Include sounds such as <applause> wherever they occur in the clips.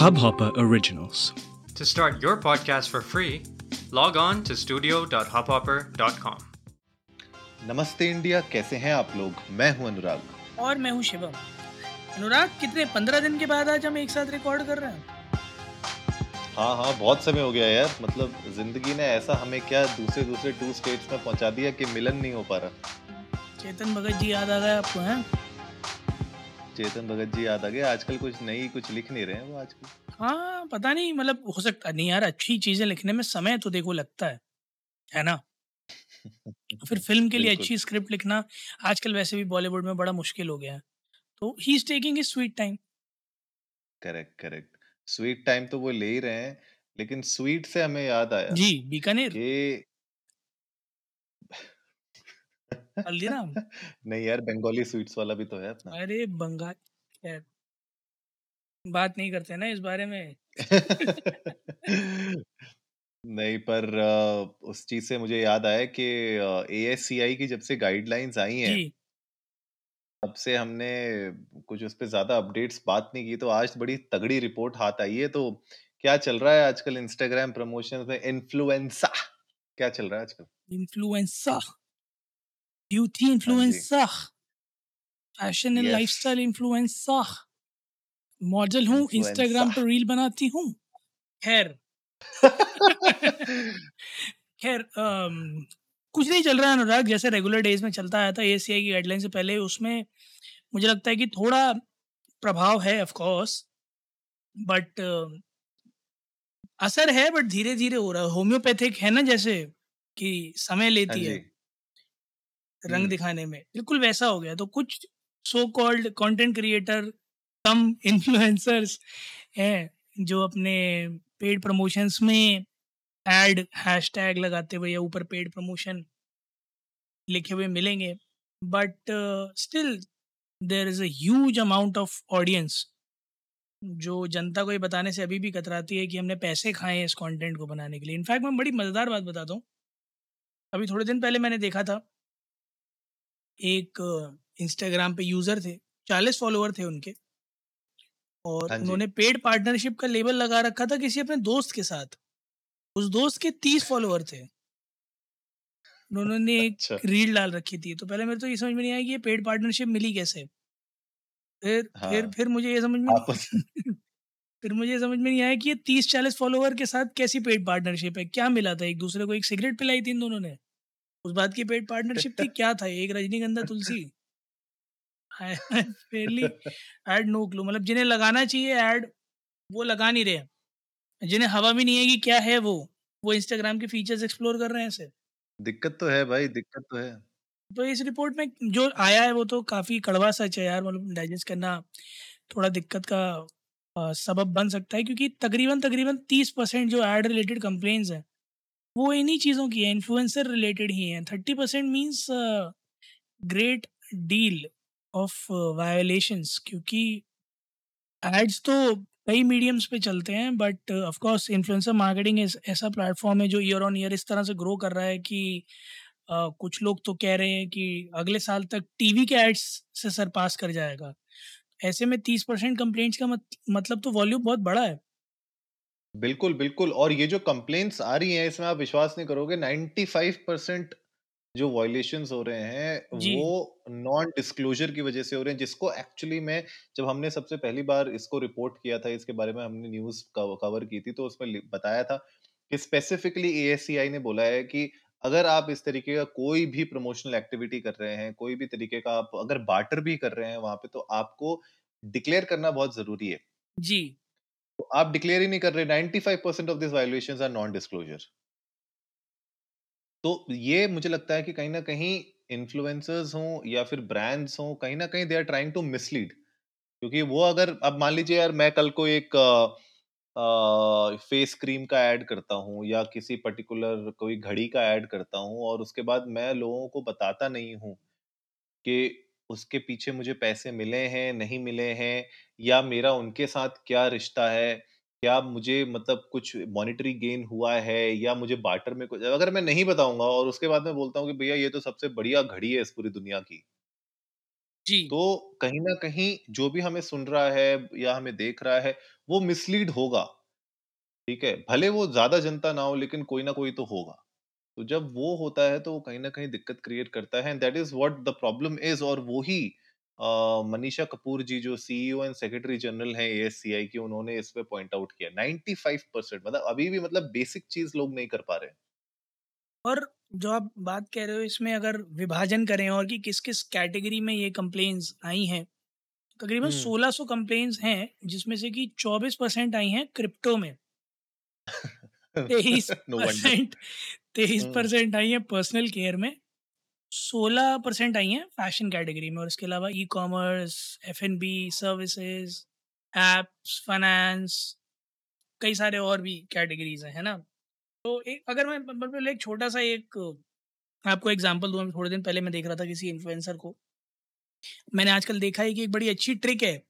Hubhopper Originals. To start your podcast for free, log on to studio.hubhopper.com. नमस्ते India कैसे हैं आप लोग? मैं हूँ अनुराग। और मैं हूँ शिवम। अनुराग कितने पंद्रह दिन के बाद आज हम एक साथ रिकॉर्ड कर रहे हैं? हाँ हाँ बहुत समय हो गया यार। मतलब ज़िंदगी ने ऐसा हमें क्या दूसरे दूसरे टू स्टेट्स में पहुँचा दिया कि मिलन नहीं हो पा रहा। चेतन भगत जी याद आ गए आपको हैं? चेतन भगत जी याद आ गए। आजकल कुछ नई कुछ लिख नहीं रहे हैं वो आजकल। हाँ पता नहीं मतलब हो सकता नहीं यार अच्छी चीज़ें लिखने में समय तो देखो लगता है है ना? <laughs> फिर फ़िल्म के लिए अच्छी स्क्रिप्ट लिखना आजकल वैसे भी बॉलीवुड में बड़ा मुश्किल हो गया है। तो he is taking his sweet time. Correct correct. Sweet time तो वो ले ही रहे हैं लेकिन स्वीट से हमें याद आया जी बीकानेर। कि हल्दीराम <laughs> नहीं यार बंगाली स्वीट्स वाला भी तो है अपना। अरे बंगाल खैर बात नहीं करते ना इस बारे में। <laughs> नहीं पर अ, उस चीज़ से मुझे याद आया कि एएससीआई की जब से गाइडलाइंस आई हैं जी। तब से हमने कुछ उस पे ज़्यादा अपडेट्स बात नहीं की तो आज बड़ी तगड़ी रिपोर्ट हाथ आई है। तो क्या चल रहा है आजकल इंस्टाग्राम प्रमोशन में? इन्फ्लुएंसा क्या चल रहा है आजकल? इन्फ्लुएंसा ब्यूटी हाँ influencer fashion and lifestyle influencer model हूँ इंस्टाग्राम पर रील बनाती हूँ। खैर। <laughs> खैर कुछ नहीं चल रहा है अनुराग जैसे रेगुलर डेज़ में चलता आया था एसीआई की गाइडलाइन से पहले उसमें मुझे लगता है कि थोड़ा प्रभाव है ऑफ़ कोर्स बट असर है बट धीरे धीरे हो रहा है। होम्योपैथिक है ना जैसे कि समय हाँ लेती है रंग हम्म। दिखाने में। बिल्कुल वैसा हो गया। तो कुछ so called content creator cum influencers हैं जो अपने पेड प्रमोशंस में एड हैशटैग लगाते हुए या ऊपर पेड प्रमोशन लिखे हुए मिलेंगे। But still there is a huge amount of audience जो जनता को ये बताने से अभी भी कतराती है कि हमने पैसे खाए हैं इस कंटेंट को बनाने के लिए। इनफैक्ट मैं बड़ी मज़ेदार बात बताता हूँ। अभी थोड़े दिन पहले मैंने देखा था एक इंस्टाग्राम पे यूज़र थे चालीस फॉलोअर थे उनके। और हाँ उन्होंने पेड पार्टनरशिप का लेबल लगा रखा था किसी अपने दोस्त के साथ। उस दोस्त के तीस फॉलोअर थे। उन्होंने एक अच्छा। रील डाल रखी थी। तो पहले मेरे तो ये समझ में नहीं आया कि ये पेड पार्टनरशिप मिली कैसे। फिर फिर हाँ। फिर फिर मुझे ये समझ में <laughs> फिर मुझे समझ में नहीं आया कि ये तीस चालीस फॉलोअर के साथ कैसी पेड पार्टनरशिप है? क्या मिला था? एक दूसरे को एक सिगरेट पिलाई थी इन दोनों ने। उस बात की पेड पार्टनरशिप थी क्या था एक Rajnigandha Tulsi. Fairly ad no clue मतलब जिन्हें लगाना चाहिए ऐड वो लगा नहीं रहे जिन्हें हवा भी नहीं है कि क्या है वो वो इंस्टाग्राम के फीचर्स एक्सप्लोर कर रहे हैं ऐसे दिक्कत तो है भाई दिक्कत तो है। तो इस रिपोर्ट में जो आया है वो तो काफ़ी कड़वा सच है यार मतलब डाइजेस्ट करना थोड़ा दिक्कत का सबब बन सकता है क्योंकि तकरीबन तकरीबन तीस परसेंट जो एड रिलेटेड कंप्लेंट्स हैं वो इन्हीं चीज़ों की है इन्फ्लुएंसर रिलेटेड ही हैं। Thirty percent means great deal of violations क्योंकि एड्स तो कई मीडियम्स पे चलते हैं but of course influencer marketing ऐसा प्लेटफॉर्म है जो ईयर ऑन ईयर इस तरह से ग्रो कर रहा है कि अ, कुछ लोग तो कह रहे हैं कि अगले साल तक टीवी के एड्स से सरपास कर जाएगा। ऐसे में तीस परसेंट कंप्लेंट्स का मत, मतलब तो वॉल्यूम बहुत बड़ा है। बिल्कुल बिल्कुल। और ये जो कंप्लेंट्स आ रही हैं इसमें आप विश्वास नहीं करोगे 95 परसेंट जो वायलेशंस हो रहे हैं जी। वो नॉन डिस्क्लोजर की वजह से हो रहे हैं जिसको एक्चुअली में जब हमने सबसे पहली बार इसको रिपोर्ट किया था इसके बारे में हमने न्यूज़ कवर की थी तो उसमें लि- बताया था कि स्पेसिफिकली एएससीआई ने बोला है कि अगर आप इस तरीके का कोई भी प्रमोशनल एक्टिविटी कर रहे हैं कोई भी तरीके का आप अगर बार्टर भी कर रहे हैं वहाँ पे तो आपको डिक्लेयर करना बहुत ज़रूरी है। जी। आप डिक्लेयर ही नहीं कर रहे 95% percent of this violations are non disclosure तो ये मुझे लगता है कि कहीं ना कहीं इन्फ्लुएंसर्स हों या फिर ब्रांड्स हों, कहीं ना कहीं they are trying to mislead क्योंकि वो अगर, अब मान लीजिए यार, मैं कल को एक फेस क्रीम का ऐड करता हूँ या किसी पर्टिकुलर कोई घड़ी का ऐड करता हूँ और उसके बाद मैं लोगों को बताता नहीं हूँ कि उसके पीछे मुझे पैसे मिले हैं, नहीं मिले हैं या मेरा उनके साथ क्या रिश्ता है? क्या मुझे मतलब कुछ मॉनेटरी गेन हुआ है? या मुझे बार्टर में कुछ अगर मैं नहीं बताऊँगा और उसके बाद मैं बोलता हूँ कि भैया ये तो सबसे बढ़िया घड़ी है इस पूरी दुनिया की। जी। तो कहीं ना कहीं जो भी हमें सुन रहा है या हमें देख रहा है वो मिसलीड होगा। ठीक है? भले वो ज़्यादा जनता ना हो लेकिन कोई ना कोई तो होगा। तो जब वो होता है तो वो कहीं ना कहीं दिक्कत क्रिएट करता है and that is what the problem is और वो ही मनीषा कपूर जी जो सीईओ एंड सेक्रेटरी जनरल हैं एएससीआई की उन्होंने इस पे पॉइंट आउट किया। 95% मतलब अभी भी मतलब बेसिक चीज़ लोग नहीं कर पा रहे और जो आप बात कह रहे हो इसमें अगर विभाजन करें और कि किस किस कैटेगरी में ये कंप्लेन्स आई हैं तकरीबन सोलह 1600 कंप्लेन्स हैं जिसमें से कि 24 परसेंट आई हैं क्रिप्टो में। <laughs> तेईस परसेंट तेईस हम्म। परसेंट आई हैं पर्सनल केयर में। सोलह परसेंट आई हैं फ़ैशन कैटेगरी में और इसके अलावा e commerce F N B services apps finance कई सारे और भी कैटेगरीज हैं है ना? तो एक अगर मैं मतलब एक छोटा सा एक आपको एग्जांपल दूँ थोड़े दिन पहले मैं देख रहा था किसी इन्फ्लुएंसर को। मैंने आजकल देखा है कि एक बड़ी अच्छी ट्रिक है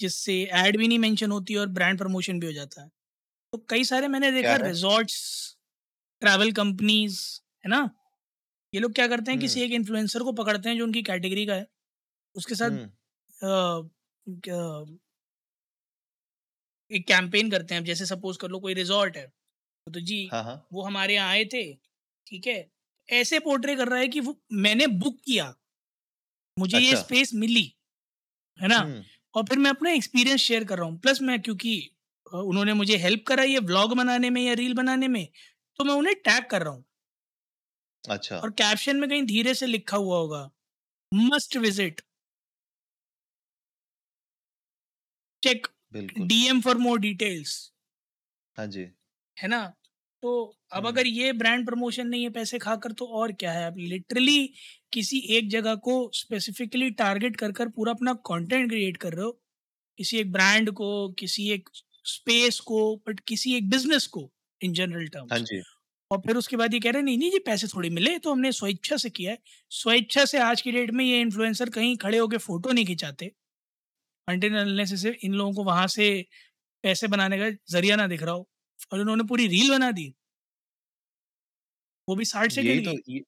जिससे एड भी नहीं मेंशन होती और ब्रांड प्रमोशन भी हो जाता है। तो कई सारे मैंने देखा रिजॉर्ट्स ट्रैवल कंपनीज़ है ना? ये लोग क्या करते हैं हम्म। किसी एक इन्फ्लुएंसर को पकड़ते हैं जो उनकी कैटेगरी का है। उसके साथ हम्म। एक कैंपेन करते हैं। जैसे सपोज़ कर लो कोई रिजॉर्ट है तो जी हाँ हाँ। वो हमारे यहाँ आए थे ठीक है? ऐसे पोर्ट्रे कर रहा है कि वो मैंने बुक किया मुझे अच्छा। ये स्पेस मिली है ना? हम्म। और फिर मैं अपना एक्सपीरियंस शेयर कर रहा हूँ। प्लस मैं क्योंकि उन्होंने मुझे हेल्प करा ये व्लॉग बनाने में या रील बनाने में तो मैं उन्हें टैग कर रहा हूँ। अच्छा। और कैप्शन में कहीं धीरे से लिखा हुआ होगा must visit. Check DM for more details हाँ जी। है ना? तो अब अगर ये ब्रांड प्रमोशन नहीं है पैसे खाकर तो और क्या है? आप लिटरली किसी एक जगह को स्पेसिफिकली टारगेट कर कर पूरा अपना कंटेंट क्रिएट कर रहे हो। किसी एक ब्रांड को किसी एक स्पेस को बट किसी एक बिज़नेस को इन जनरल हाँ टर्म्स जी। और फिर उसके बाद ये कह रहे नहीं नहीं जी पैसे थोड़ी मिले तो हमने स्वेच्छा से किया है। स्वेच्छा से आज की डेट में ये इन्फ्लुएंसर कहीं खड़े होकर फ़ोटो नहीं खिंचाते। अंटिल से इन लोगों को वहाँ से पैसे बनाने का ज़रिया ना दिख रहा हो और उन्होंने पूरी रील बना दी। वो भी साठ यही सेकंड तो की ये,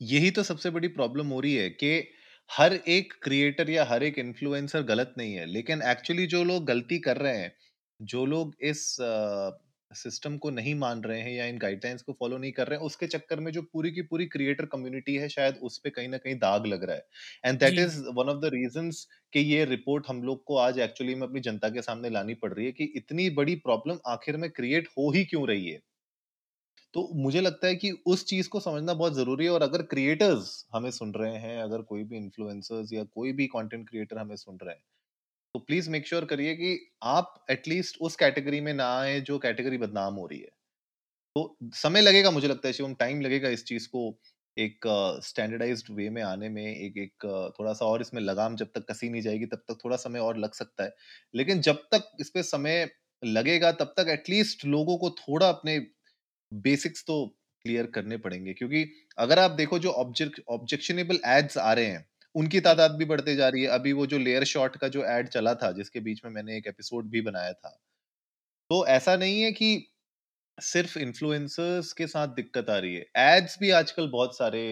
यही तो सबसे बड़ी प्रॉब्लम हो रही है कि हर एक क्रिएटर या हर एक इन्फ्लुएंसर गलत नहीं है लेकिन एक्चुअली जो लोग गलती कर रहे हैं जो लोग इस सिस्टम को नहीं मान रहे हैं या इन गाइडलाइंस को फॉलो नहीं कर रहे हैं उसके चक्कर में जो पूरी की पूरी क्रिएटर कम्युनिटी है शायद उस पे कहीं ना कहीं दाग लग रहा है। And that ji. Is one of the reasons कि ये रिपोर्ट हम लोग को आज एक्चुअली में अपनी जनता के सामने लानी पड़ रही है कि इतनी बड़ी प्रॉब्लम आखिर में क्रिएट हो ही क्यों रही है? तो मुझे लगता है कि उस चीज़ को समझना बहुत ज़रूरी है और अगर क्रिएटर्स हमें सुन रहे हैं अगर कोई भी इन्फ्लुएंसर्स या कोई भी कंटेंट क्रिएटर हमें सुन रहे हैं तो प्लीज़ मेक श्योर करिए कि आप एटलीस्ट उस कैटेगरी में ना आए जो कैटेगरी बदनाम हो रही है। तो समय लगेगा मुझे लगता है शिवम टाइम लगेगा इस चीज़ को एक स्टैंडर्डाइज्ड वे में आने में एक एक अ, थोड़ा सा और इसमें लगाम जब तक कसी नहीं जाएगी तब तक थोड़ा समय और लग सकता है। लेकिन जब तक इस पे समय लगेगा तब तक एटलीस्ट लोगों को थोड़ा अपने बेसिक्स तो क्लियर करने पड़ेंगे। क्योंकि अगर आप देखो जो ऑब्जेक्ट ऑब्जेक्शनेबल एड्स आ रहे हैं उनकी तादाद भी बढ़ते जा रही है। अभी वो जो लेयर शॉट का जो एड चला था जिसके बीच में मैंने एक एपिसोड भी बनाया था तो ऐसा नहीं है कि सिर्फ़ इन्फ्लुएंसर्स के साथ दिक्कत आ रही है। एड्स भी आजकल बहुत सारे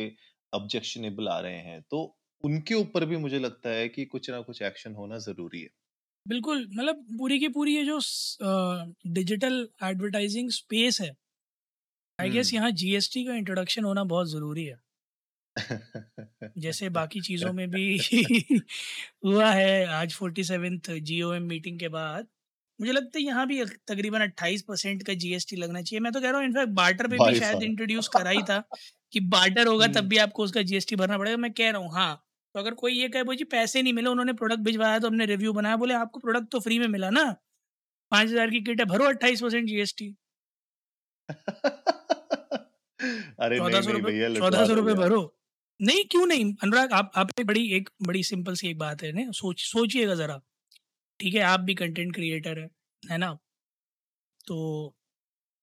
ऑब्जेक्शनेबल आ रहे हैं तो उनके ऊपर भी मुझे लगता है कि कुछ ना कुछ एक्शन होना ज़रूरी है। बिल्कुल मतलब पूरी की पूरी ये जो डिजिटल एडवर्टाइजिंग स्पेस है आई गेस हम्म। यहाँ जीएसटी का इंट्रोडक्शन होना बहुत ज़रूरी है। जैसे <laughs> बाकी चीज़ों में भी <laughs> हुआ है आज फोर्टी सेवेंथ जी मीटिंग के बाद। मुझे लगता है यहाँ भी तकरीबन 28 परसेंट का जीएसटी लगना चाहिए। मैं तो कह रहा हूँ इनफैक्ट बार्टर पे भी शायद इंट्रोड्यूस करा ही था कि बार्टर होगा तब हम्म। भी आपको उसका जीएसटी भरना पड़ेगा। मैं कह रहा हूँ हाँ तो अगर कोई ये कहे जी पैसे नहीं मिले उन्होंने प्रोडक्ट भिजवाया तो हमने रिव्यू बनाया। बोले आपको प्रोडक्ट तो फ्री में मिला ना। पाँच हज़ार की किट है भरो अट्ठाईस परसेंट जीएसटी <laughs> अरे चौदह सौ नहीं रुपये चौदह सौ रुपये भरो। नहीं क्यों नहीं? अनुराग आप आप एक बड़ी एक बड़ी सिंपल सी एक बात है ना सोच सोचिएगा ज़रा। ठीक है आप भी कंटेंट क्रिएटर है है ना? तो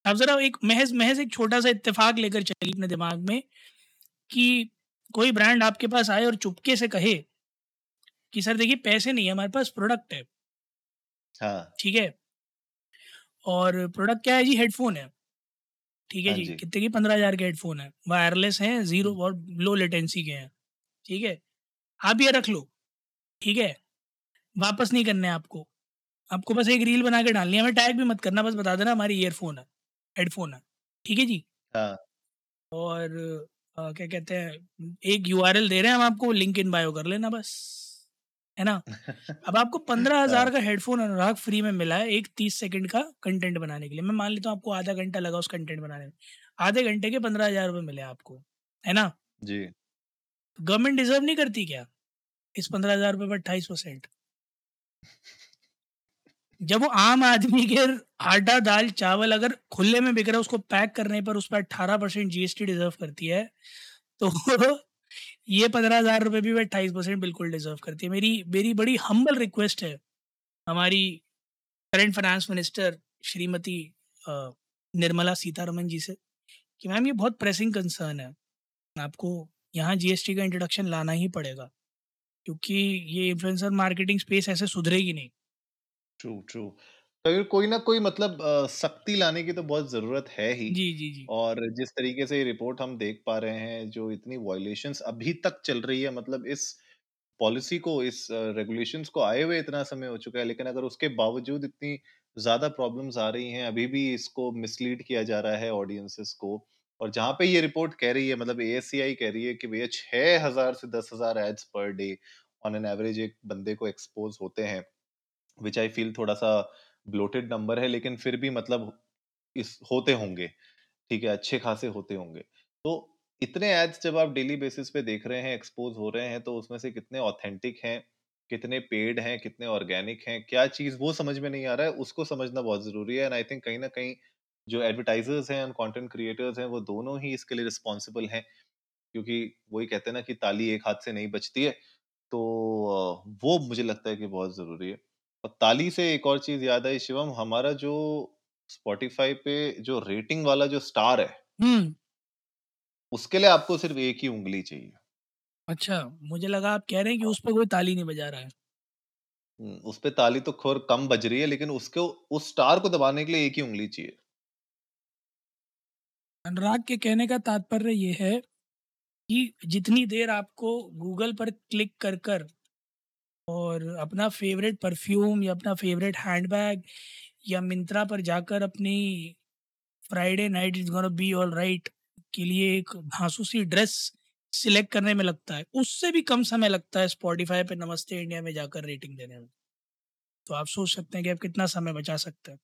आप ज़रा एक महज महज एक छोटा सा इत्तेफाक लेकर चलिए अपने दिमाग में कि कोई ब्रांड आपके पास आए और चुपके से कहे कि सर देखिए पैसे नहीं है हमारे पास प्रोडक्ट है। हाँ। ठीक है? और प्रोडक्ट क्या है जी? हेडफोन है। ठीक है हाँ जी जी। कितने की? पंद्रह हज़ार के हेडफोन है। वायरलेस हैं ज़ीरो हम्म और लो लेटेंसी के हैं। ठीक है? आप ये रख लो। ठीक है? वापस नहीं करने आपको। आपको बस एक रील बना के डालनी है। हमें टैग भी मत करना बस बता देना हमारी ईयरफोन है हेडफोन है। ठीक है जी? हाँ। और आ, क्या कहते हैं एक यूआरएल दे रहे हैं हम आपको लिंक इन बायो कर लेना बस। है ना? अब <laughs> आपको पंद्रह हज़ार हाँ। का हेडफोन अनुराग फ्री में मिला है एक तीस सेकंड का कंटेंट बनाने के लिए। मैं मान लेता हूँ आपको आधा घंटा लगा उस कंटेंट बनाने में। आधे घंटे के पंद्रह हज़ार रुपये मिले आपको है ना? जी। गवर्नमेंट डिजर्व नहीं करती क्या? इस पंद्रह हज़ार रुपये पर अट्ठाईस परसेंट। जब वो आम आदमी के आटा दाल चावल अगर खुले में बिक रहा है उसको पैक करने पर उस पर अट्ठारह परसेंट जीएसटी डिजर्व करती है तो ये पंद्रह हज़ार रुपये भी वह अट्ठाईस परसेंट बिल्कुल डिजर्व करती है। मेरी मेरी बड़ी हम्बल रिक्वेस्ट है, हमारी current finance minister Shrimati Nirmala Sitharaman ji से कि मैम ये बहुत प्रेसिंग कंसर्न है। आपको यहाँ जीएसटी का इंट्रोडक्शन लाना ही पड़ेगा, क्योंकि ये इन्फ्लुएंसर मार्केटिंग स्पेस ऐसे सुधरेगी नहीं। ट्रू ट्रू अगर कोई ना कोई मतलब अ, सख्ती लाने की तो बहुत ज़रूरत है ही। जी जी जी। और जिस तरीके से ये रिपोर्ट हम देख पा रहे हैं जो इतनी वायलेशंस अभी तक चल रही है मतलब इस पॉलिसी को इस रेगुलेशंस को आए हुए इतना समय हो चुका है लेकिन अगर उसके बावजूद इतनी ज़्यादा प्रॉब्लम्स आ रही हैं अभी भी इसको मिसलीड किया जा रहा है ऑडियंसेस को। और जहाँ पे ये रिपोर्ट कह रही है मतलब एएससीआई कह रही है कि भैया छह हज़ार से दस हज़ार ads per day on an average एक बंदे को एक्सपोज होते हैं विच आई फील थोड़ा सा ब्लोटेड नंबर है, लेकिन फिर भी मतलब इस, होते होंगे, ठीक है, अच्छे खासे होते होंगे। तो इतने एड्स जब आप डेली बेसिस पे देख रहे हैं एक्सपोज हो रहे हैं तो उसमें से कितने ऑथेंटिक हैं, कितने पेड हैं, कितने ऑर्गेनिक हैं, क्या चीज़ वो समझ में नहीं आ रहा है, उसको समझना बहुत ज़रूरी है। एंड आई थिंक कहीं ना कहीं जो एडवर्टाइजर्स हैं कंटेंट क्रिएटर्स हैं, वो दोनों ही इसके लिए रिस्पॉन्सिबल हैं। क्योंकि वही कहते हैं ना कि ताली एक हाथ से नहीं बचती है तो वो मुझे लगता है कि बहुत ज़रूरी है। और ताली से एक और चीज़ याद आई शिवम हमारा जो स्पॉटिफाई पे जो रेटिंग वाला जो स्टार है हम्म उसके लिए आपको सिर्फ़ एक ही उंगली चाहिए। अच्छा मुझे लगा आप कह रहे हैं कि उस पर कोई ताली नहीं बजा रहा है। उस पे ताली तो खोर कम बज रही है लेकिन उसको उस स्टार को दबाने के लिए एक ही उंगली चाहिए। अनुराग के कहने का तात्पर्य ये है कि जितनी देर आपको गूगल पर क्लिक कर कर और अपना फेवरेट परफ्यूम या अपना फेवरेट हैंडबैग या मिंत्रा पर जाकर अपनी Friday night is gonna be all right के लिए एक धांसू सी ड्रेस सिलेक्ट करने में लगता है। उससे भी कम समय लगता है स्पॉटिफाई पे नमस्ते इंडिया में जाकर रेटिंग देने में। तो आप सोच सकते हैं कि आप कितना समय बचा सकते हैं।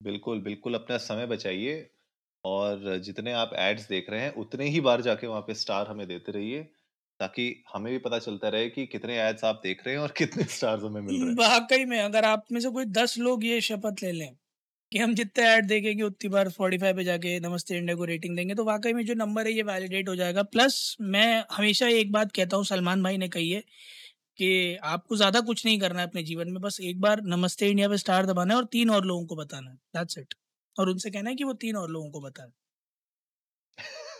बिल्कुल बिल्कुल अपना समय बचाइए और जितने आप एड्स देख रहे हैं, उतने ही बार जाके वहाँ पे स्टार हमें देते रहिए। ताकि हमें भी पता चलता रहे कि कितने एड्स आप देख रहे हैं और कितने <laughs> स्टार्स हमें मिल रहे हैं। वाकई में अगर आप में से कोई दस लोग ये शपथ ले लें कि हम जितने ऐड देखेंगे उतनी बार स्पॉटिफाई पे जाके नमस्ते इंडिया को रेटिंग देंगे तो वाकई में जो नंबर है ये वैलिडेट हो जाएगा। प्लस मैं हमेशा एक बात कहता हूँ सलमान भाई ने कही है कि आपको ज़्यादा कुछ नहीं करना है अपने जीवन में बस एक बार नमस्ते इंडिया पे स्टार दबाना है और तीन और लोगों को बताना है। दैट्स इट और उनसे कहना है कि वो तीन और लोगों को बताए <laughs>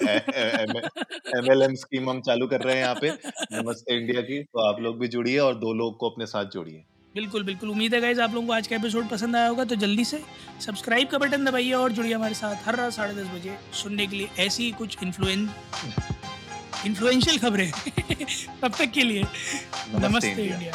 एमएलएम स्कीम हम चालू कर रहे हैं यहाँ पे नमस्ते इंडिया की तो आप लोग भी जुड़िए और दो लोग को अपने साथ जोड़िए बिल्कुल बिल्कुल उम्मीद है गाइज़ आप लोगों को आज का एपिसोड पसंद आया होगा तो जल्दी से सब्सक्राइब का बटन दबाइए और जुड़िए हमारे साथ हर रात साढ़े दस बजे सुनने के लिए ऐसी कुछ इन्फ्लुएँ इन्फ्लुएंशियल खबरें <laughs> तब तक के लिए नमस्ते नमस्ते इंडिया।